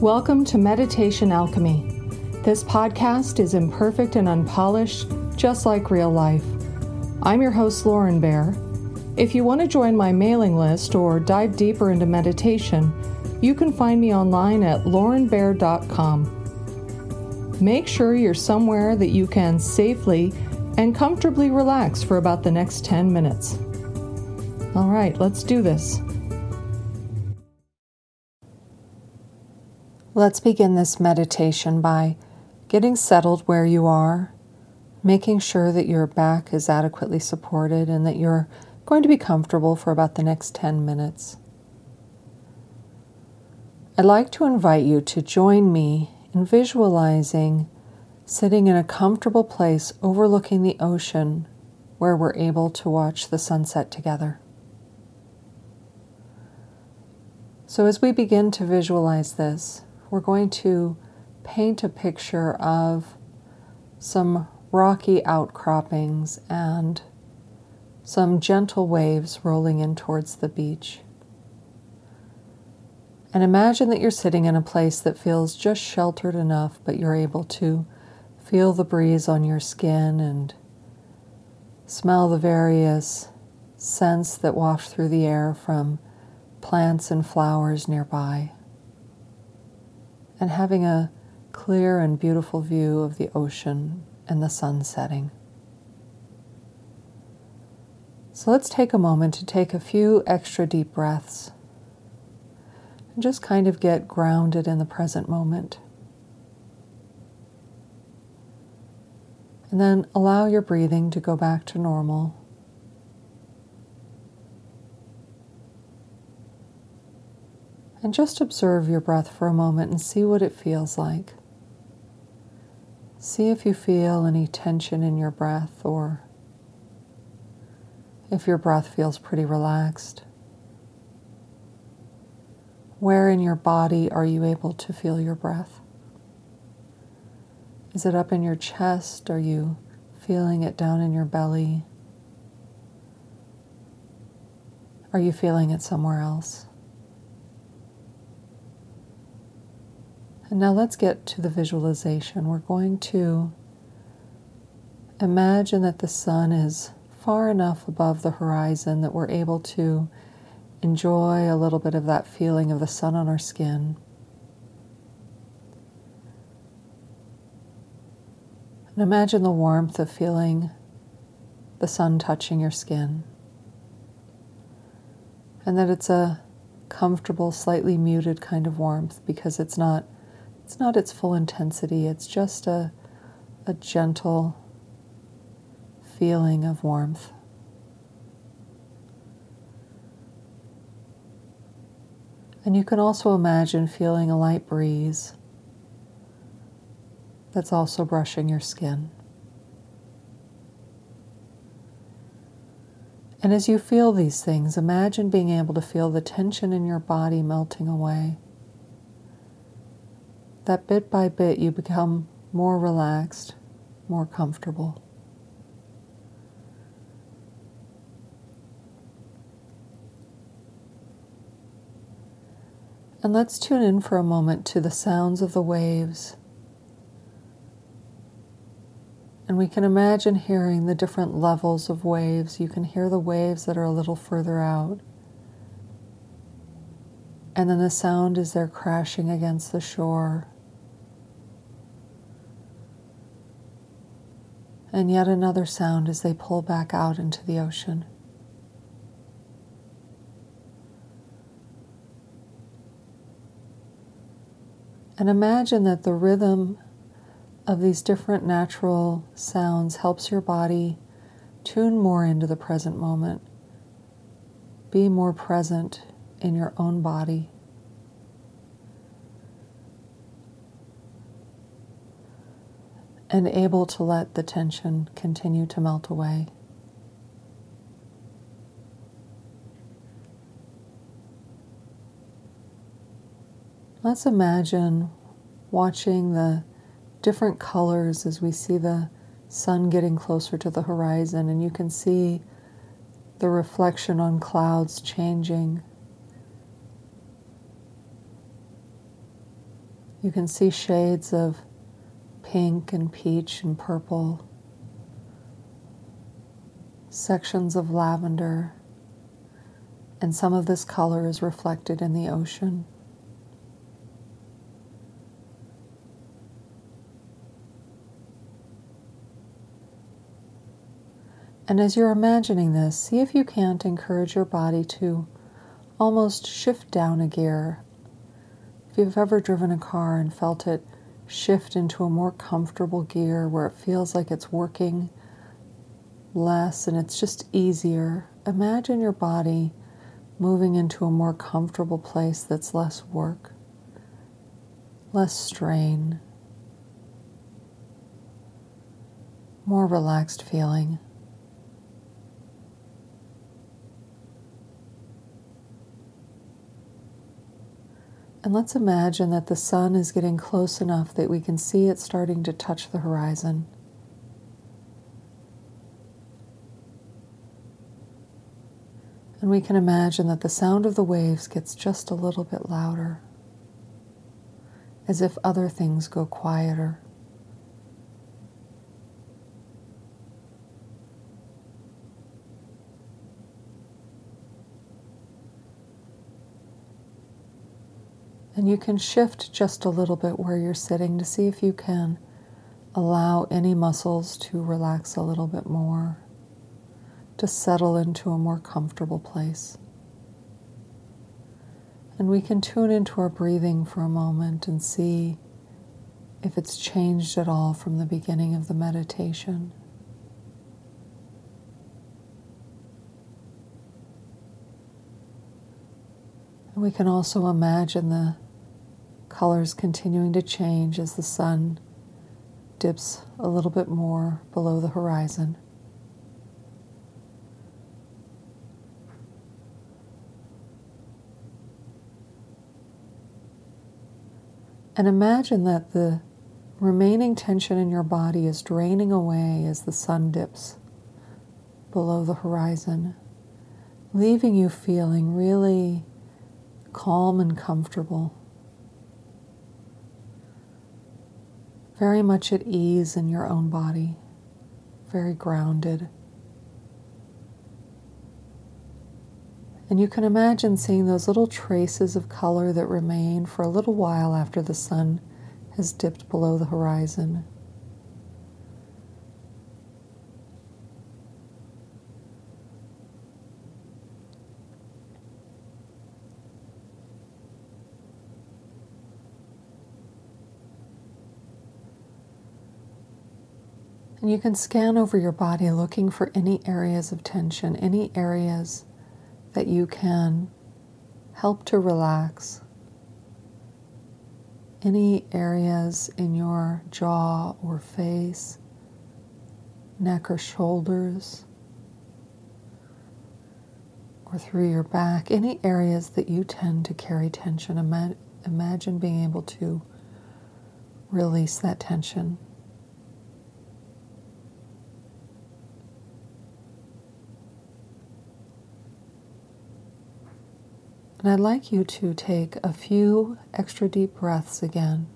Welcome to Meditation Alchemy. This podcast is imperfect and unpolished, just like real life. I'm your host, Lauren Bear. If you want to join my mailing list or dive deeper into meditation, you can find me online at laurenbear.com. Make sure you're somewhere that you can safely and comfortably relax for about the next 10 minutes. All right, let's do this. Let's begin this meditation by getting settled where you are, making sure that your back is adequately supported and that you're going to be comfortable for about the next 10 minutes. I'd like to invite you to join me in visualizing sitting in a comfortable place overlooking the ocean where we're able to watch the sunset together. So, as we begin to visualize this, we're going to paint a picture of some rocky outcroppings and some gentle waves rolling in towards the beach. And imagine that you're sitting in a place that feels just sheltered enough, but you're able to feel the breeze on your skin and smell the various scents that waft through the air from plants and flowers nearby and having a clear and beautiful view of the ocean and the sun setting. So let's take a moment to take a few extra deep breaths and just kind of get grounded in the present moment. And then allow your breathing to go back to normal. And just observe your breath for a moment and see what it feels like. See if you feel any tension in your breath or if your breath feels pretty relaxed. Where in your body are you able to feel your breath? Is it up in your chest? Are you feeling it down in your belly? Are you feeling it somewhere else? And now let's get to the visualization. We're going to imagine that the sun is far enough above the horizon that we're able to enjoy a little bit of that feeling of the sun on our skin. And imagine the warmth of feeling the sun touching your skin. And that it's a comfortable, slightly muted kind of warmth because it's not it's not its full intensity, it's just a, a gentle feeling of warmth. And you can also imagine feeling a light breeze that's also brushing your skin. And as you feel these things, imagine being able to feel the tension in your body melting away that bit by bit you become more relaxed, more comfortable. And let's tune in for a moment to the sounds of the waves. And we can imagine hearing the different levels of waves. You can hear the waves that are a little further out. And then the sound as they're crashing against the shore. And yet another sound as they pull back out into the ocean. And imagine that the rhythm of these different natural sounds helps your body tune more into the present moment, be more present in your own body. And able to let the tension continue to melt away. Let's imagine watching the different colors as we see the sun getting closer to the horizon, and you can see the reflection on clouds changing You can see shades of pink and peach and purple, sections of lavender, and some of this color is reflected in the ocean. And as you're imagining this, see if you can't encourage your body to almost shift down a gear. If you've ever driven a car and felt it shift into a more comfortable gear where it feels like it's working less and it's just easier, imagine your body moving into a more comfortable place that's less work, less strain, more relaxed feeling. And let's imagine that the sun is getting close enough that we can see it starting to touch the horizon. And we can imagine that the sound of the waves gets just a little bit louder, as if other things go quieter. And you can shift just a little bit where you're sitting to see if you can allow any muscles to relax a little bit more, to settle into a more comfortable place. And we can tune into our breathing for a moment and see if it's changed at all from the beginning of the meditation. And we can also imagine the colors continuing to change as the sun dips a little bit more below the horizon. And imagine that the remaining tension in your body is draining away as the sun dips below the horizon, leaving you feeling really calm and comfortable. Very much at ease in your own body, very grounded. And you can imagine seeing those little traces of color that remain for a little while after the sun has dipped below the horizon. And you can scan over your body looking for any areas of tension, any areas that you can help to relax, any areas in your jaw or face, neck or shoulders, or through your back, any areas that you tend to carry tension. Imagine being able to release that tension. And I'd like you to take a few extra deep breaths again.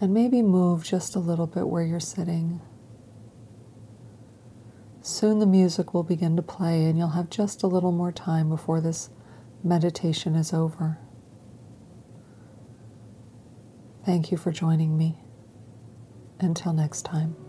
And maybe move just a little bit where you're sitting. Soon the music will begin to play, and you'll have just a little more time before this meditation is over. Thank you for joining me. Until next time.